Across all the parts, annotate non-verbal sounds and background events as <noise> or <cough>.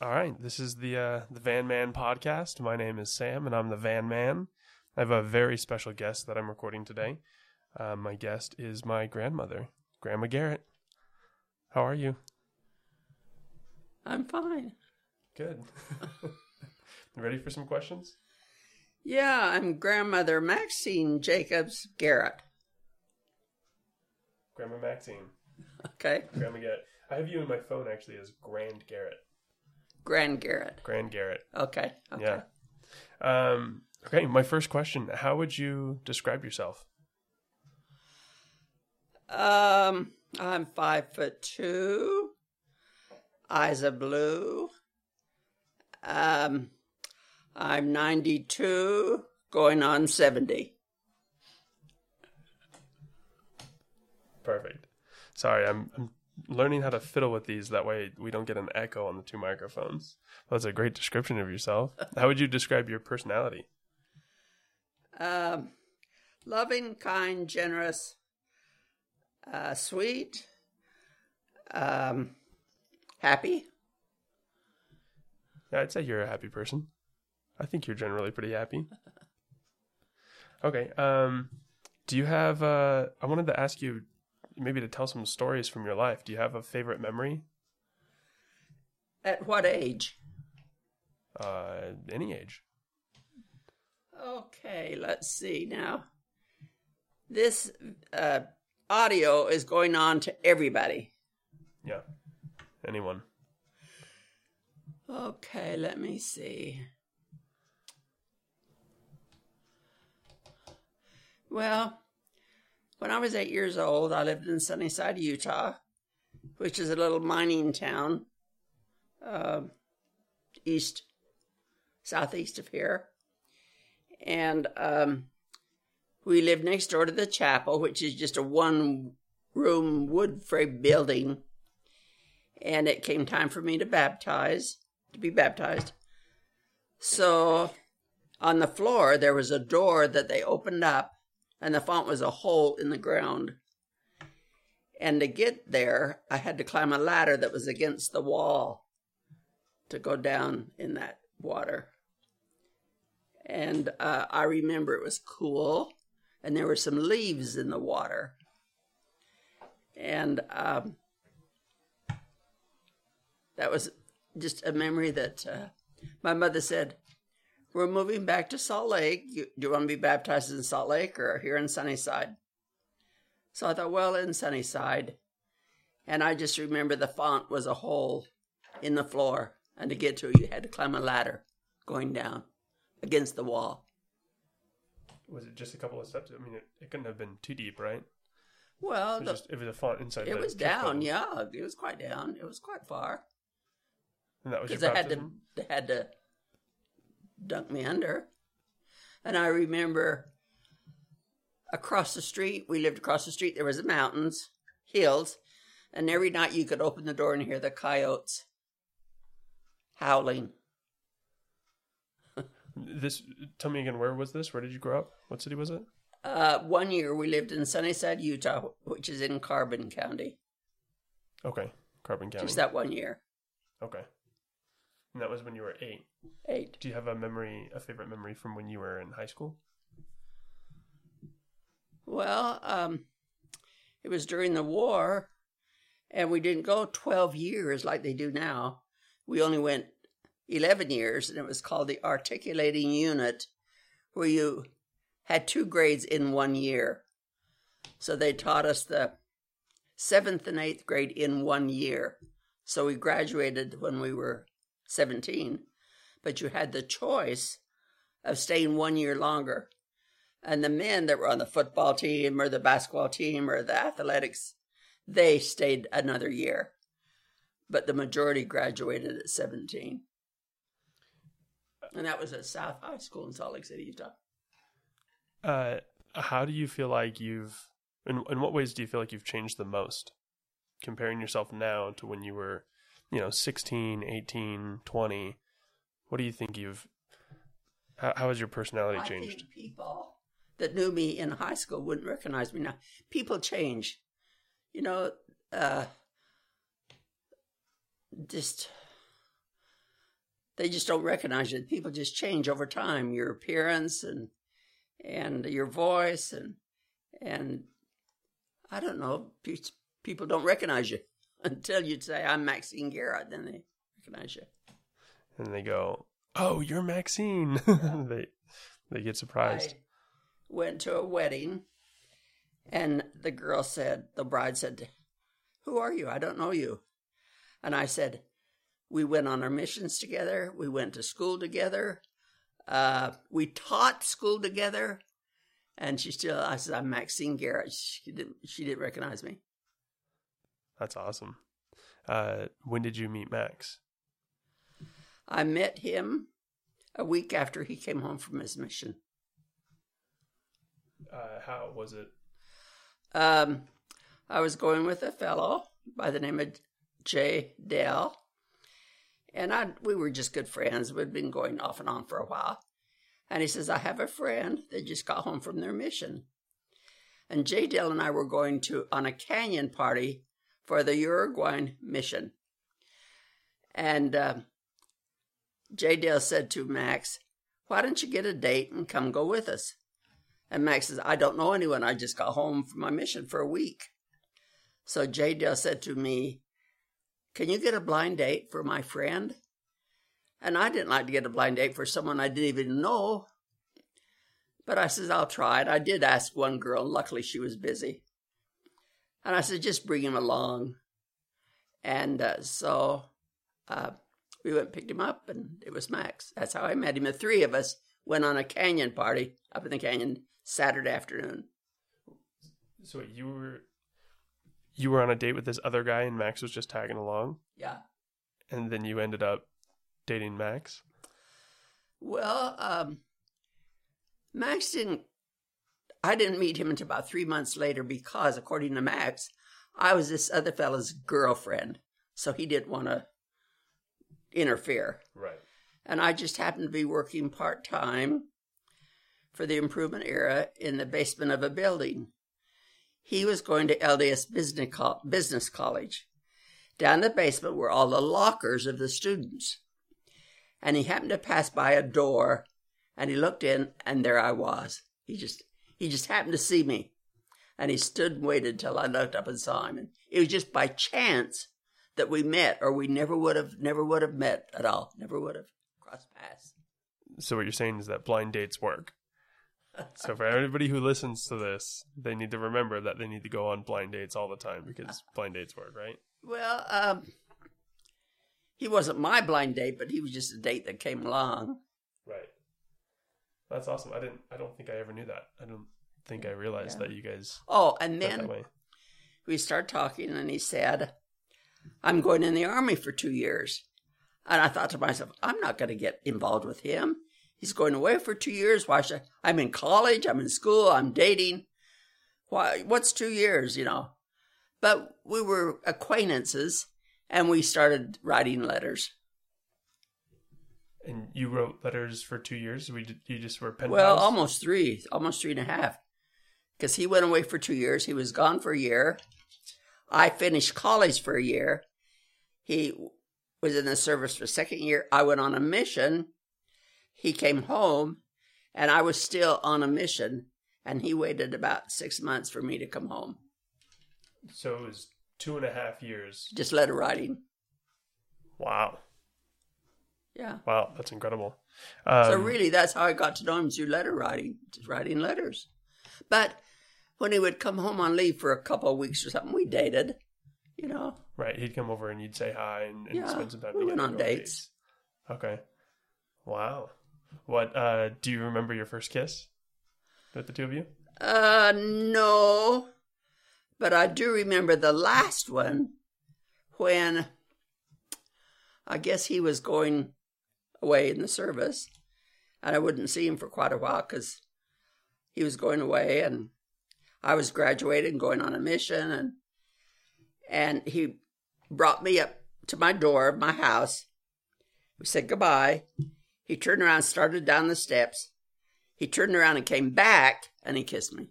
All right, this is the uh, the Van Man podcast. My name is Sam, and I'm the Van Man. I have a very special guest that I'm recording today. Uh, my guest is my grandmother, Grandma Garrett. How are you? I'm fine. Good. <laughs> Ready for some questions? Yeah, I'm grandmother Maxine Jacobs Garrett. Grandma Maxine, Okay, Grandma Garrett. I have you in my phone actually as Grand Garrett. Grand Garrett. Grand Garrett. Okay, okay. Yeah. Um, okay, my first question: How would you describe yourself? Um, I'm five foot two. Eyes are blue. Um, I'm 92, going on 70. Perfect. Sorry, I'm, I'm learning how to fiddle with these. That way, we don't get an echo on the two microphones. That's a great description of yourself. <laughs> How would you describe your personality? Um, loving, kind, generous, uh, sweet, um, happy. Yeah, I'd say you're a happy person. I think you're generally pretty happy. <laughs> Okay. Um, do you have? Uh, I wanted to ask you maybe to tell some stories from your life. Do you have a favorite memory? At what age? Uh, any age. Okay, let's see now. This uh, audio is going on to everybody. Yeah. Anyone. Okay, let me see. Well, when I was eight years old, I lived in Sunnyside, Utah, which is a little mining town uh, east, southeast of here. And um, we lived next door to the chapel, which is just a one room wood frame building. And it came time for me to baptize, to be baptized. So on the floor, there was a door that they opened up, and the font was a hole in the ground. And to get there, I had to climb a ladder that was against the wall to go down in that water. And uh, I remember it was cool, and there were some leaves in the water. And um, that was just a memory that uh, my mother said, We're moving back to Salt Lake. You, do you want to be baptized in Salt Lake or here in Sunnyside? So I thought, well, in Sunnyside. And I just remember the font was a hole in the floor. And to get to it, you had to climb a ladder going down against the wall. Was it just a couple of steps? I mean, it, it couldn't have been too deep, right? Well, It was the, just it was a font inside. it was down, yeah. It was quite down. It was quite far. And that was because they had to they had to dunk me under. And I remember across the street, we lived across the street. There was the mountains, hills, and every night you could open the door and hear the coyotes howling. <laughs> This. Tell me again. Where was this? Where did you grow up? What city was it? Uh, one year we lived in Sunnyside, Utah, which is in Carbon County. Okay, Carbon County. Just that one year, Okay. And that was when you were eight. eight. Do you have a memory, a favorite memory from when you were in high school? Well, um, it was during the war, and we didn't go 12 years like they do now. We only went 11 years, and it was called the articulating unit, where you had two grades in one year. So they taught us the seventh and eighth grade in one year. So we graduated when we were 17, but you had the choice of staying one year longer. And the men that were on the football team or the basketball team or the athletics, they stayed another year. But the majority graduated at 17. And that was at South High School in Salt Lake City, Utah. Uh, how do you feel like you've, in, in what ways do you feel like you've changed the most? Comparing yourself now to when you were, you know, 16, 18, 20, what do you think you've, how, how has your personality I changed? think people that knew me in high school wouldn't recognize me now. People change. You know, uh, just they just don't recognize you. People just change over time. Your appearance and and your voice and and I don't know. People don't recognize you until you'd say I'm Maxine Garrett. Then they recognize you. And they go, "Oh, you're Maxine." <laughs> they they get surprised. I went to a wedding, and the girl said, the bride said, "Who are you? I don't know you." And I said, we went on our missions together. We went to school together. Uh, we taught school together. And she still, I said, I'm Maxine Garrett. She didn't, she didn't recognize me. That's awesome. Uh, when did you meet Max? I met him a week after he came home from his mission. Uh, how was it? Um, I was going with a fellow by the name of Jay Dell, and I we were just good friends. We'd been going off and on for a while. And he says, I have a friend that just got home from their mission. And Jay Dale and I were going to on a canyon party for the Uruguayan mission. And uh, Jay Dale said to Max, Why don't you get a date and come go with us? And Max says, I don't know anyone. I just got home from my mission for a week. So Jay Dale said to me, can you get a blind date for my friend? And I didn't like to get a blind date for someone I didn't even know. But I says, I'll try it. I did ask one girl. Luckily, she was busy. And I said, just bring him along. And uh, so uh, we went and picked him up, and it was Max. That's how I met him. The three of us went on a canyon party up in the canyon Saturday afternoon. So you were you were on a date with this other guy and Max was just tagging along? Yeah. And then you ended up dating Max? Well, um, Max didn't, I didn't meet him until about three months later because, according to Max, I was this other fellow's girlfriend. So he didn't want to interfere. Right. And I just happened to be working part time for the improvement era in the basement of a building he was going to LDS Business College. Down the basement were all the lockers of the students. And he happened to pass by a door and he looked in and there I was. He just he just happened to see me. And he stood and waited till I looked up and saw him. And it was just by chance that we met, or we never would have never would have met at all. Never would have crossed paths. So what you're saying is that blind dates work so for everybody who listens to this, they need to remember that they need to go on blind dates all the time because blind dates work, right? Well, um, he wasn't my blind date, but he was just a date that came along. That's awesome. I didn't. I don't think I ever knew that. I don't think I realized yeah. that you guys. Oh, and then we start talking, and he said, "I'm going in the army for two years," and I thought to myself, "I'm not going to get involved with him." He's going away for two years. Why should I? I'm in college. I'm in school. I'm dating. Why? What's two years? You know. But we were acquaintances, and we started writing letters. And you wrote letters for two years. We you just were pen well, pals? almost three, almost three and a half, because he went away for two years. He was gone for a year. I finished college for a year. He was in the service for a second year. I went on a mission he came home and I was still on a mission and he waited about six months for me to come home. So it was two and a half years. Just letter writing. Wow. Yeah. Wow, that's incredible. Um, so really, that's how I got to know him through letter writing, writing letters. But when he would come home on leave for a couple of weeks or something, we dated. You know. Right. He'd come over and you'd say hi and, and yeah, spend some time. We went on dates. dates. Okay. Wow. What uh do you remember your first kiss with the two of you? Uh no. But I do remember the last one when I guess he was going away in the service and I wouldn't see him for quite a while cuz he was going away and I was graduating and going on a mission and and he brought me up to my door of my house. We said goodbye he turned around, started down the steps. He turned around and came back, and he kissed me.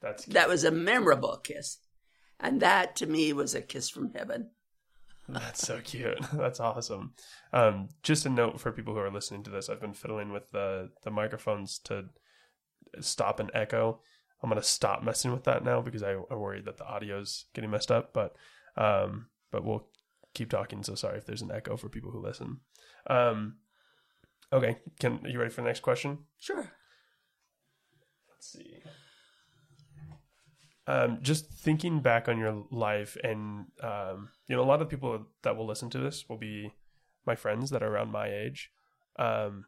That's that was a memorable kiss, and that to me was a kiss from heaven. That's so cute. <laughs> That's awesome. Um, just a note for people who are listening to this: I've been fiddling with the the microphones to stop an echo. I'm gonna stop messing with that now because I, I worry that the audio's getting messed up. But um, but we'll keep talking. So sorry if there's an echo for people who listen. Um, okay, can are you ready for the next question? Sure. Let's see. Um, just thinking back on your life, and um, you know, a lot of people that will listen to this will be my friends that are around my age. Um,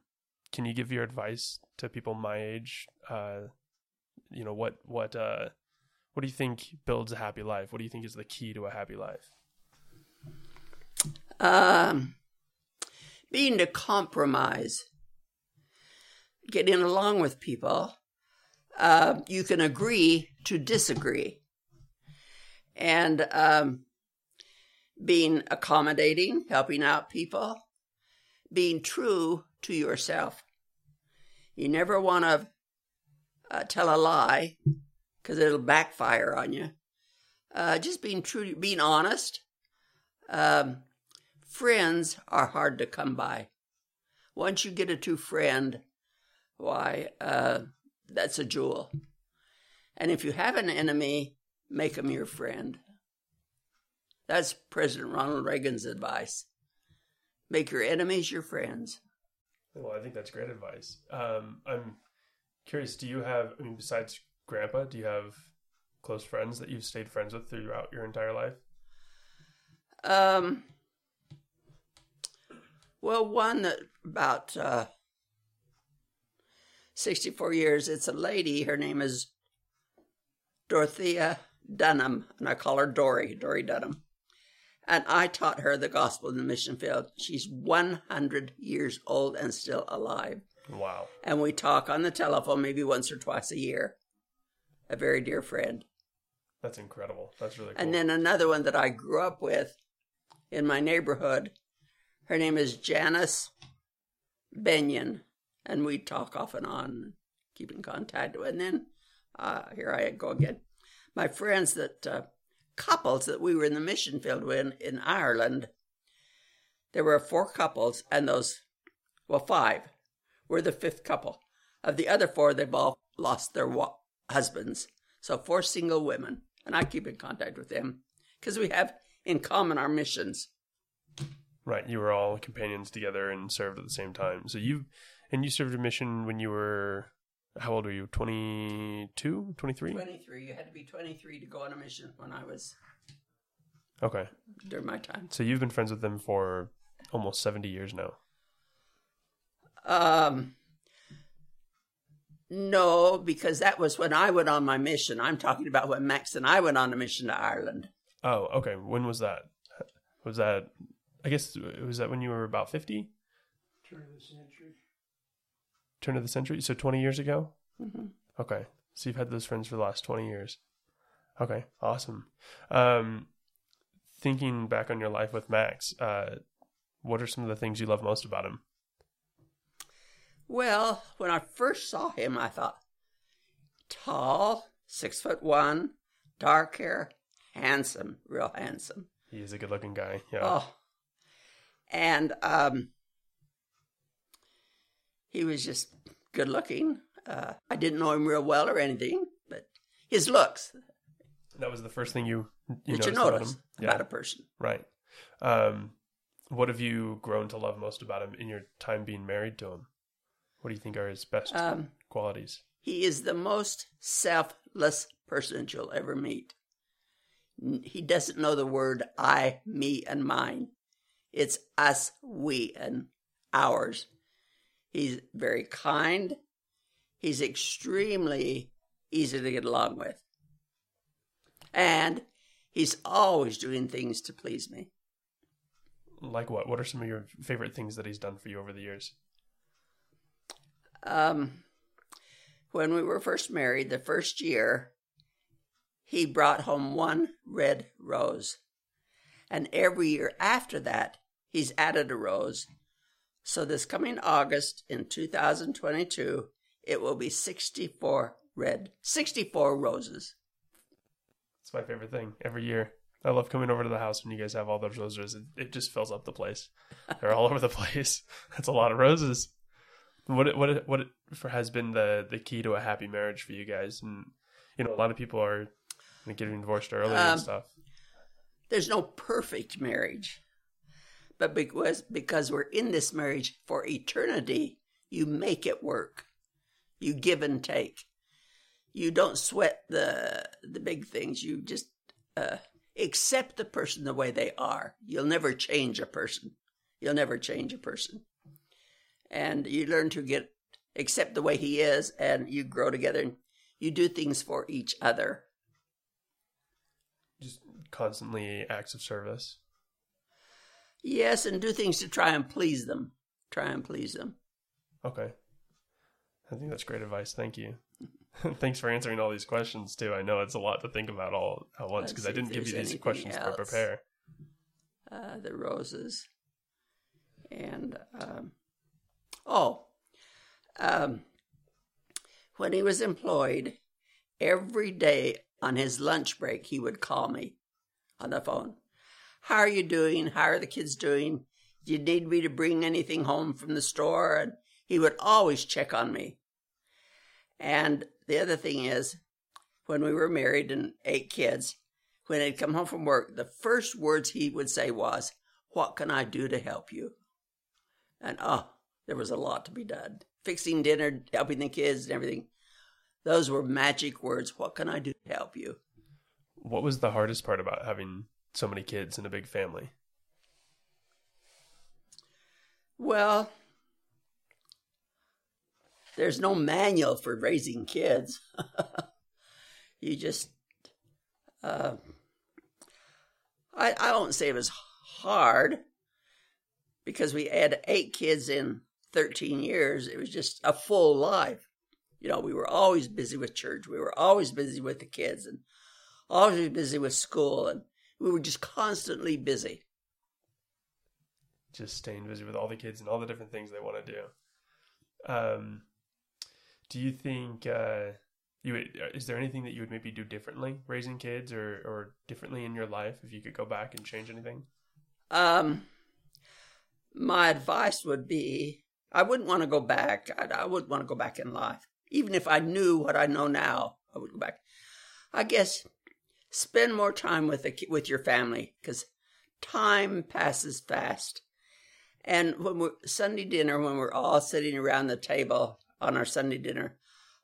can you give your advice to people my age? Uh, you know, what what uh, what do you think builds a happy life? What do you think is the key to a happy life? Um, being to compromise, getting along with people. Uh, you can agree to disagree, and um, being accommodating, helping out people, being true to yourself. You never want to uh, tell a lie because it'll backfire on you. Uh, just being true, being honest. Um, friends are hard to come by. Once you get a true friend, why, uh, that's a jewel. And if you have an enemy, make him your friend. That's President Ronald Reagan's advice. Make your enemies your friends. Well, I think that's great advice. Um, I'm curious. Do you have? I mean, besides Grandpa, do you have close friends that you've stayed friends with throughout your entire life? Um, well, one that about uh, 64 years, it's a lady. Her name is Dorothea Dunham, and I call her Dory, Dory Dunham. And I taught her the gospel in the mission field. She's 100 years old and still alive. Wow. And we talk on the telephone maybe once or twice a year. A very dear friend. That's incredible. That's really cool. And then another one that I grew up with in my neighborhood. Her name is Janice Benyon, and we talk off and on, keep in contact. And then uh, here I go again. My friends that uh, couples that we were in the mission field with in Ireland, there were four couples, and those, well, five, were the fifth couple. Of the other four, they've all lost their wa- husbands. So four single women, and I keep in contact with them because we have in common our missions. right. You were all companions together and served at the same time. So you and you served a mission when you were how old were you? 22, 23? 23. You had to be 23 to go on a mission when I was Okay. during my time. So you've been friends with them for almost 70 years now. Um, no, because that was when I went on my mission. I'm talking about when Max and I went on a mission to Ireland. Oh, okay. When was that? Was that I guess was that when you were about 50? Turn of the century. Turn of the century? So 20 years ago? hmm Okay. So you've had those friends for the last 20 years. Okay. Awesome. Um, thinking back on your life with Max, uh, what are some of the things you love most about him? Well, when I first saw him, I thought tall, six foot one, dark hair, handsome, real handsome. He's a good looking guy. Yeah. Oh, and um, he was just good looking. Uh, I didn't know him real well or anything, but his looks That was the first thing you, you that you noticed about him. about a person. Right. Um, what have you grown to love most about him in your time being married to him? What do you think are his best Um, qualities? he is the most selfless person you'll ever meet. He doesn't know the word I, me, and mine. It's us, we, and ours. He's very kind. He's extremely easy to get along with. And he's always doing things to please me. Like what? What are some of your favorite things that he's done for you over the years? Um, when we were first married, the first year, he brought home one red rose. And every year after that, he's added a rose. So this coming August in 2022, it will be 64 red, 64 roses. It's my favorite thing every year. I love coming over to the house when you guys have all those roses. It, it just fills up the place. They're all <laughs> over the place. That's a lot of roses. What what what has been the the key to a happy marriage for you guys? And you know, a lot of people are getting divorced early Um, and stuff. There's no perfect marriage. But because because we're in this marriage for eternity, you make it work. You give and take. You don't sweat the the big things. You just uh, accept the person the way they are. You'll never change a person. You'll never change a person. And you learn to get accept the way he is, and you grow together. and You do things for each other. Just constantly acts of service. Yes, and do things to try and please them. Try and please them. Okay. I think that's great advice. Thank you. <laughs> Thanks for answering all these questions too. I know it's a lot to think about all at once because I didn't give you these questions to prepare. Uh, the roses. And, um, oh, um, when he was employed, every day on his lunch break, he would call me on the phone. How are you doing? How are the kids doing? Do you need me to bring anything home from the store? And he would always check on me. And the other thing is, when we were married and eight kids, when he'd come home from work, the first words he would say was, What can I do to help you? And oh, there was a lot to be done. Fixing dinner, helping the kids, and everything. Those were magic words. What can I do to help you? What was the hardest part about having so many kids and a big family? Well, there's no manual for raising kids. <laughs> you just, uh, I, I won't say it was hard because we had eight kids in 13 years. It was just a full life. You know, we were always busy with church. We were always busy with the kids and always busy with school. And we were just constantly busy. Just staying busy with all the kids and all the different things they want to do. Um, do you think uh, you would, is there anything that you would maybe do differently raising kids or or differently in your life if you could go back and change anything? Um, my advice would be I wouldn't want to go back. I, I wouldn't want to go back in life. Even if I knew what I know now, I would go back. I guess spend more time with the with your family because time passes fast. And when we're Sunday dinner, when we're all sitting around the table on our Sunday dinner,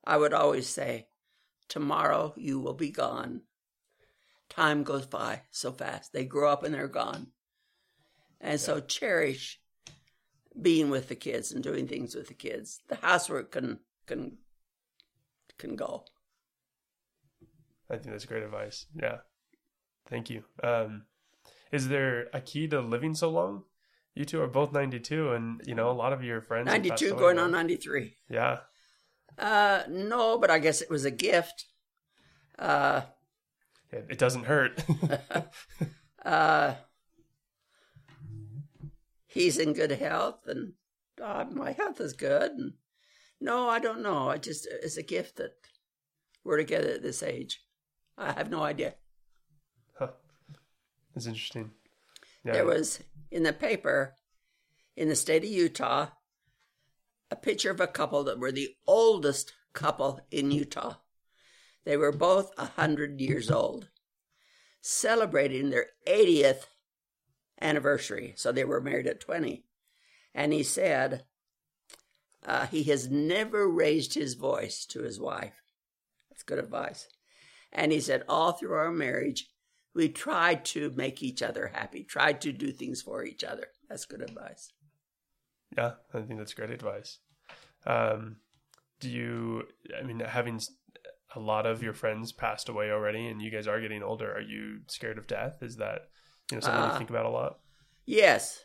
I would always say, "Tomorrow you will be gone." Time goes by so fast. They grow up and they're gone. And so cherish being with the kids and doing things with the kids. The housework can can can go. I think that's great advice. Yeah. Thank you. Um, is there a key to living so long? You two are both 92 and, you know, a lot of your friends 92 going on 93. Yeah. Uh no, but I guess it was a gift. Uh It, it doesn't hurt. <laughs> <laughs> uh he's in good health and uh, my health is good and no, I don't know. I just it's a gift that we're together at this age. I have no idea. Huh. It's interesting. Yeah. There was in the paper in the state of Utah a picture of a couple that were the oldest couple in Utah. They were both a hundred years old, celebrating their 80th anniversary. So they were married at 20. And he said uh, he has never raised his voice to his wife. That's good advice. And he said, all through our marriage, we tried to make each other happy, tried to do things for each other. That's good advice. Yeah, I think that's great advice. Um, do you, I mean, having a lot of your friends passed away already and you guys are getting older, are you scared of death? Is that, you know, something you Uh, think about a lot? Yes,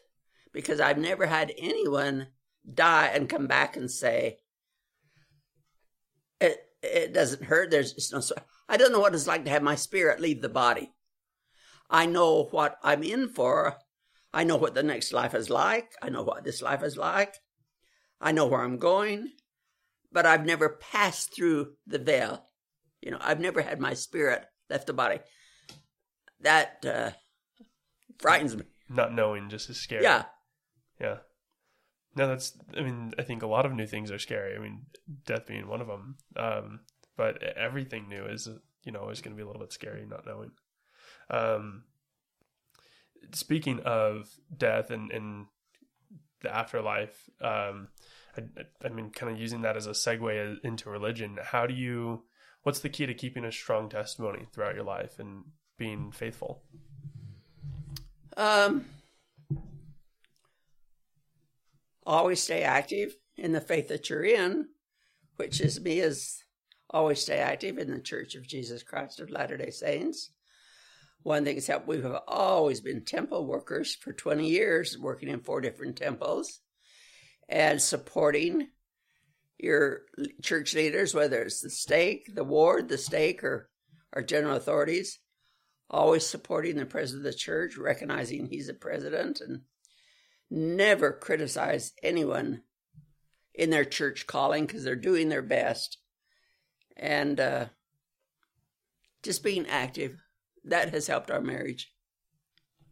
because I've never had anyone die and come back and say, it, it doesn't hurt. There's it's no, I don't know what it's like to have my spirit leave the body. I know what I'm in for. I know what the next life is like. I know what this life is like. I know where I'm going, but I've never passed through the veil. You know, I've never had my spirit left the body. that uh, frightens me. Not knowing just is scary. Yeah, Yeah. No, that's. I mean, I think a lot of new things are scary. I mean, death being one of them. Um, but everything new is, you know, is going to be a little bit scary, not knowing. Um, speaking of death and, and the afterlife, um, I, I mean, kind of using that as a segue into religion. How do you? What's the key to keeping a strong testimony throughout your life and being faithful? um, always stay active in the faith that you're in, which is me is always stay active in the Church of Jesus Christ of Latter Day Saints. One thing is that we have always been temple workers for 20 years, working in four different temples and supporting your church leaders, whether it's the stake, the ward, the stake, or our general authorities. Always supporting the president of the church, recognizing he's a president, and never criticize anyone in their church calling because they're doing their best. And uh, just being active that has helped our marriage.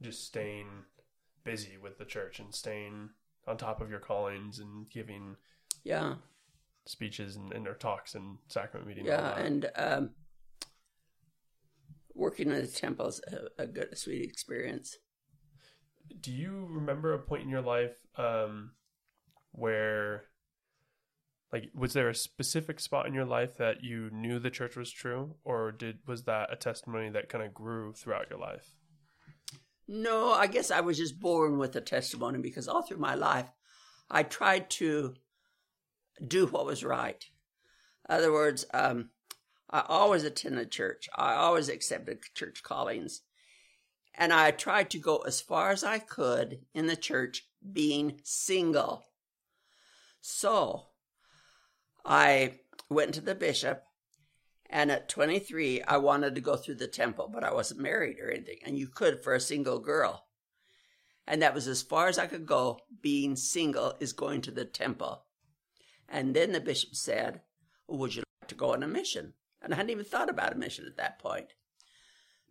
Just staying busy with the church and staying on top of your callings and giving Yeah, speeches and, and or talks and sacrament meetings. and yeah, that. and um, working in the temple is a, a good, a sweet experience. Do you remember a point in your life um, where, like, was there a specific spot in your life that you knew the church was true, or did was that a testimony that kind of grew throughout your life? No, I guess I was just born with a testimony because all through my life, I tried to do what was right. In other words, um, I always attended church. I always accepted church callings. And I tried to go as far as I could in the church being single. So I went to the bishop, and at 23, I wanted to go through the temple, but I wasn't married or anything. And you could for a single girl. And that was as far as I could go. Being single is going to the temple. And then the bishop said, Would you like to go on a mission? And I hadn't even thought about a mission at that point.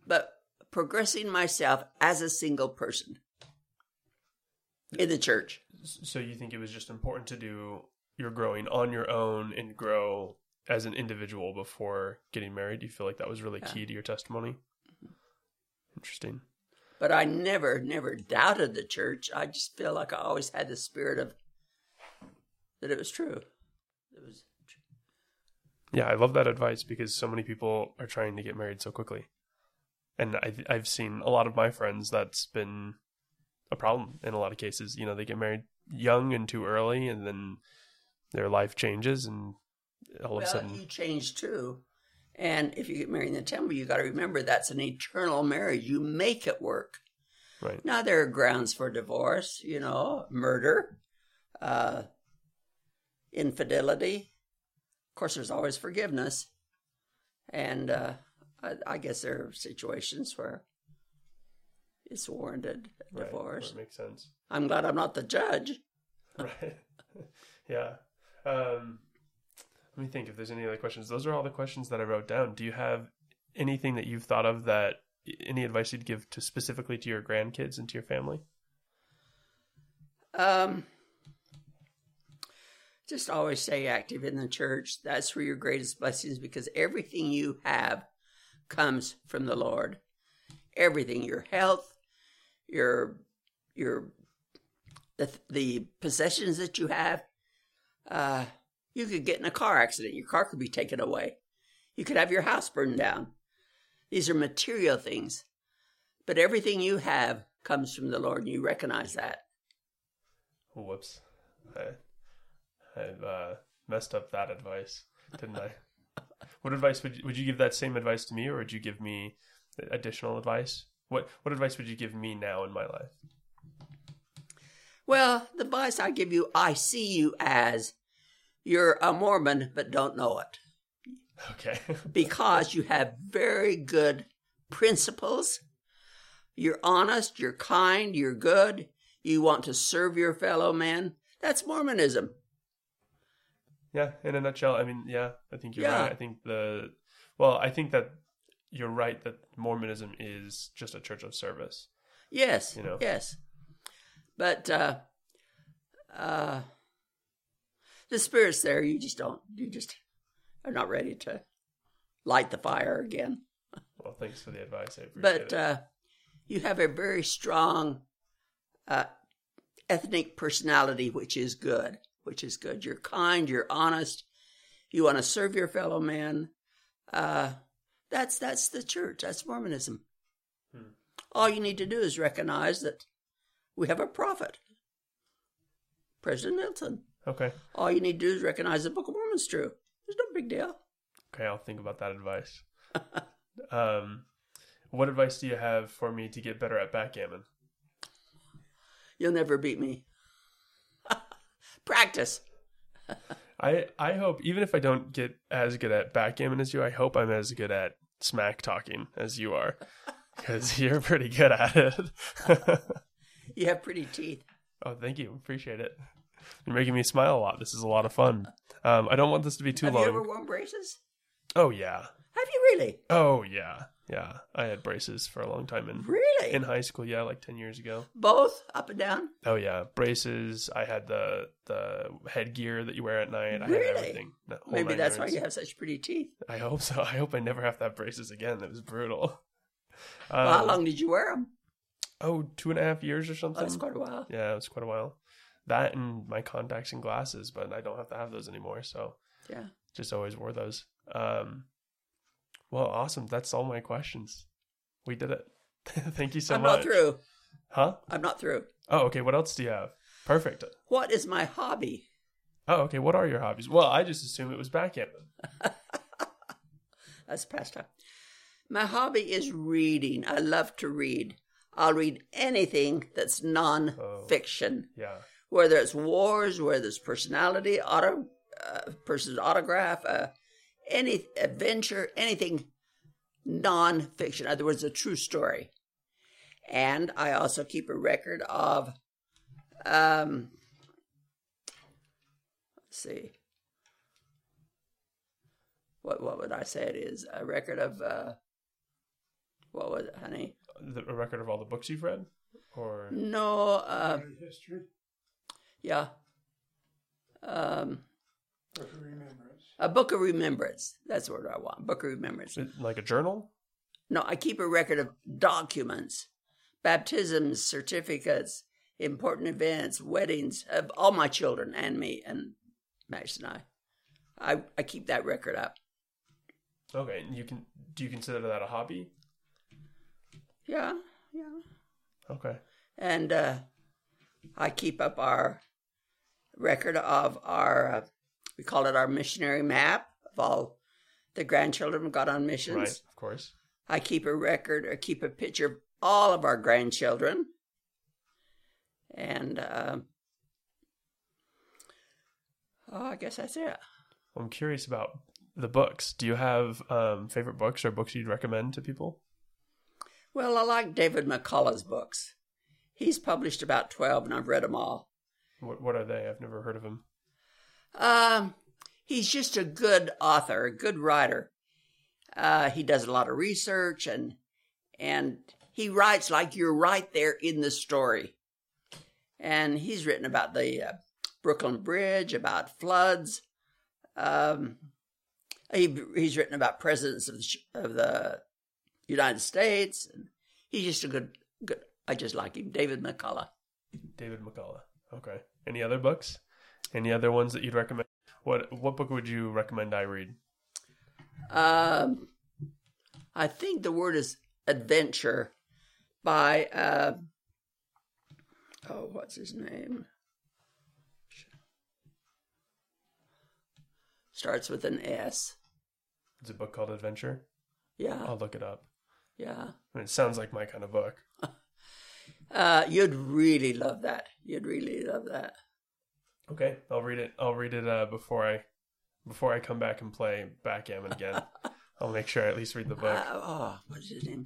But progressing myself as a single person in the church. So you think it was just important to do your growing on your own and grow as an individual before getting married? Do you feel like that was really key to your testimony? Mm-hmm. Interesting. But I never, never doubted the church. I just feel like I always had the spirit of that it was true. It was True. Yeah, I love that advice because so many people are trying to get married so quickly. And I, I've seen a lot of my friends that's been a problem in a lot of cases. You know, they get married young and too early, and then their life changes, and all of a sudden, you change too. And if you get married in the temple, you got to remember that's an eternal marriage. You make it work. right? Now there are grounds for divorce, you know, murder, uh, infidelity. Of course, there's always forgiveness, and uh, I, I guess there are situations where it's warranted a Right, divorce. Makes sense. I'm glad I'm not the judge. <laughs> Right. <laughs> yeah. Um, let me think if there's any other questions. Those are all the questions that I wrote down. Do you have anything that you've thought of that any advice you'd give to specifically to your grandkids and to your family? Um, just always stay active in the church. That's where your greatest blessings because everything you have comes from the Lord. Everything, your health, your your the the possessions that you have. Uh, you could get in a car accident. Your car could be taken away. You could have your house burned down. These are material things, but everything you have comes from the Lord, and you recognize that. Whoops. I, I've uh, messed up that advice, didn't I? <laughs> what advice would you, would you give that same advice to me, or would you give me additional advice? What what advice would you give me now in my life? Well, the advice I give you, I see you as you're a Mormon, but don't know it Okay. <laughs> because you have very good principles. You're honest, you're kind, you're good. You want to serve your fellow man. That's Mormonism. Yeah, in a nutshell, I mean, yeah, I think you're Yeah. right. I think the well, I think that you're right that Mormonism is just a church of service. Yes, You know. yes. But uh, uh, the spirit's there. You just don't. You just are not ready to light the fire again. Well, thanks for the advice. But uh, you have a very strong uh, ethnic personality, which is good. Which is good. You're kind. You're honest. You want to serve your fellow man. Uh, that's that's the church. That's Mormonism. Hmm. All you need to do is recognize that we have a prophet, President Nelson. okay. All you need to do is recognize the Book of Mormon's true. There's no big deal. Okay, I'll think about that advice. <laughs> um, what advice do you have for me to get better at backgammon? You'll never beat me. Practice. I I hope even if I don't get as good at backgammon as you, I hope I'm as good at smack talking as you are, because <laughs> you're pretty good at it. You have pretty teeth. oh, thank you, appreciate it. You're making me smile a lot. This is a lot of fun. Um, I don't want this to be too have long. you ever worn braces? Oh yeah, Have you really? oh yeah, yeah. I had braces for a long time in Really? in high school. Yeah, like ten years ago. Both up and down? Oh yeah, braces. I had the the headgear that you wear at night. I had Really? everything. Maybe that's why you have such pretty teeth. I hope so. I hope I never have to have braces again. That was brutal. <laughs> Well, how Um, long did you wear them? Oh, two and a half years or Oh, something. that's quite a while. yeah, it was quite a while. That and my contacts and glasses, but I don't have to have those anymore. So Yeah. just always wore those. Um, well, awesome. That's all my questions. We did it. <laughs> Thank you so much. I'm not through. Huh? I'm not through. Oh, okay. What else do you have? Perfect. What is my hobby? Oh, okay. What are your hobbies? Well, I just assumed it was backgammon. <laughs> That's pastime. My hobby is reading. I love to read. I'll read anything that's non-fiction, Yeah. whether it's wars, whether it's personality, auto, uh, person's autograph, uh, any adventure, anything non-fiction. In other words, a true story. And I also keep a record of, um, let's see, what what would I say it is? A record of, uh, what was it, honey? The, a record of all the books you've read, or No, uh, history, yeah. Um, book of remembrance. a book of remembrance. That's the word I want. Book of remembrance. like a journal? No, I keep a record of documents, baptisms, certificates, important events, weddings of all my children and me and Max and I. I, I keep that record up. Okay. And you can do you consider that a hobby? Yeah, yeah. Okay. And uh, I keep up our record of our, uh, we call it our missionary map of all the grandchildren who got on missions. Right. Of course. I keep a record or keep a picture of all of our grandchildren. And uh, oh, I guess that's it. I'm curious about the books. Do you have um, favorite books or books you'd recommend to people? Well, I like David McCullough's books. He's published about 12, and I've read them all. What What are they? I've never heard of them. Um, he's just a good author, a good writer. Uh, he does a lot of research and and he writes like you're right there in the story. And he's written about the uh, Brooklyn Bridge, about floods. Um, he, he's written about presidents of the, of the United States. He's just a good good. I just like him, David McCullough. David McCullough. Okay. Any other books? Any other ones that you'd recommend? What What book would you recommend I read? Um, I think the word is adventure by uh, oh, what's his name? Starts with an S. It's a book called Adventure. Yeah, I'll look it up. yeah. I mean, it sounds like my kind of book. <laughs> Uh, you'd really love that. You'd really love that. Okay, I'll read it. I'll read it uh, before I before I come back and play backgammon again. <laughs> I'll make sure I at least read the book. Uh, oh, what's his name?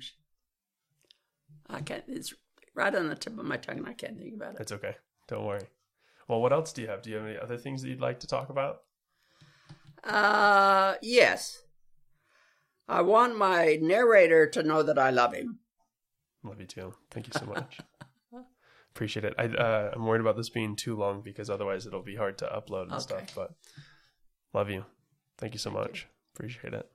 I can't. It's right on the tip of my tongue, and I can't think about it. It's okay. Don't worry. Well, what else do you have? Do you have any other things that you'd like to talk about? Uh, yes. I want my narrator to know that I love him. Love you too. Thank you so much. <laughs> Appreciate it. I uh, I'm worried about this being too long because otherwise it'll be hard to upload and Okay. stuff. But love you. Thank you so much. Appreciate it.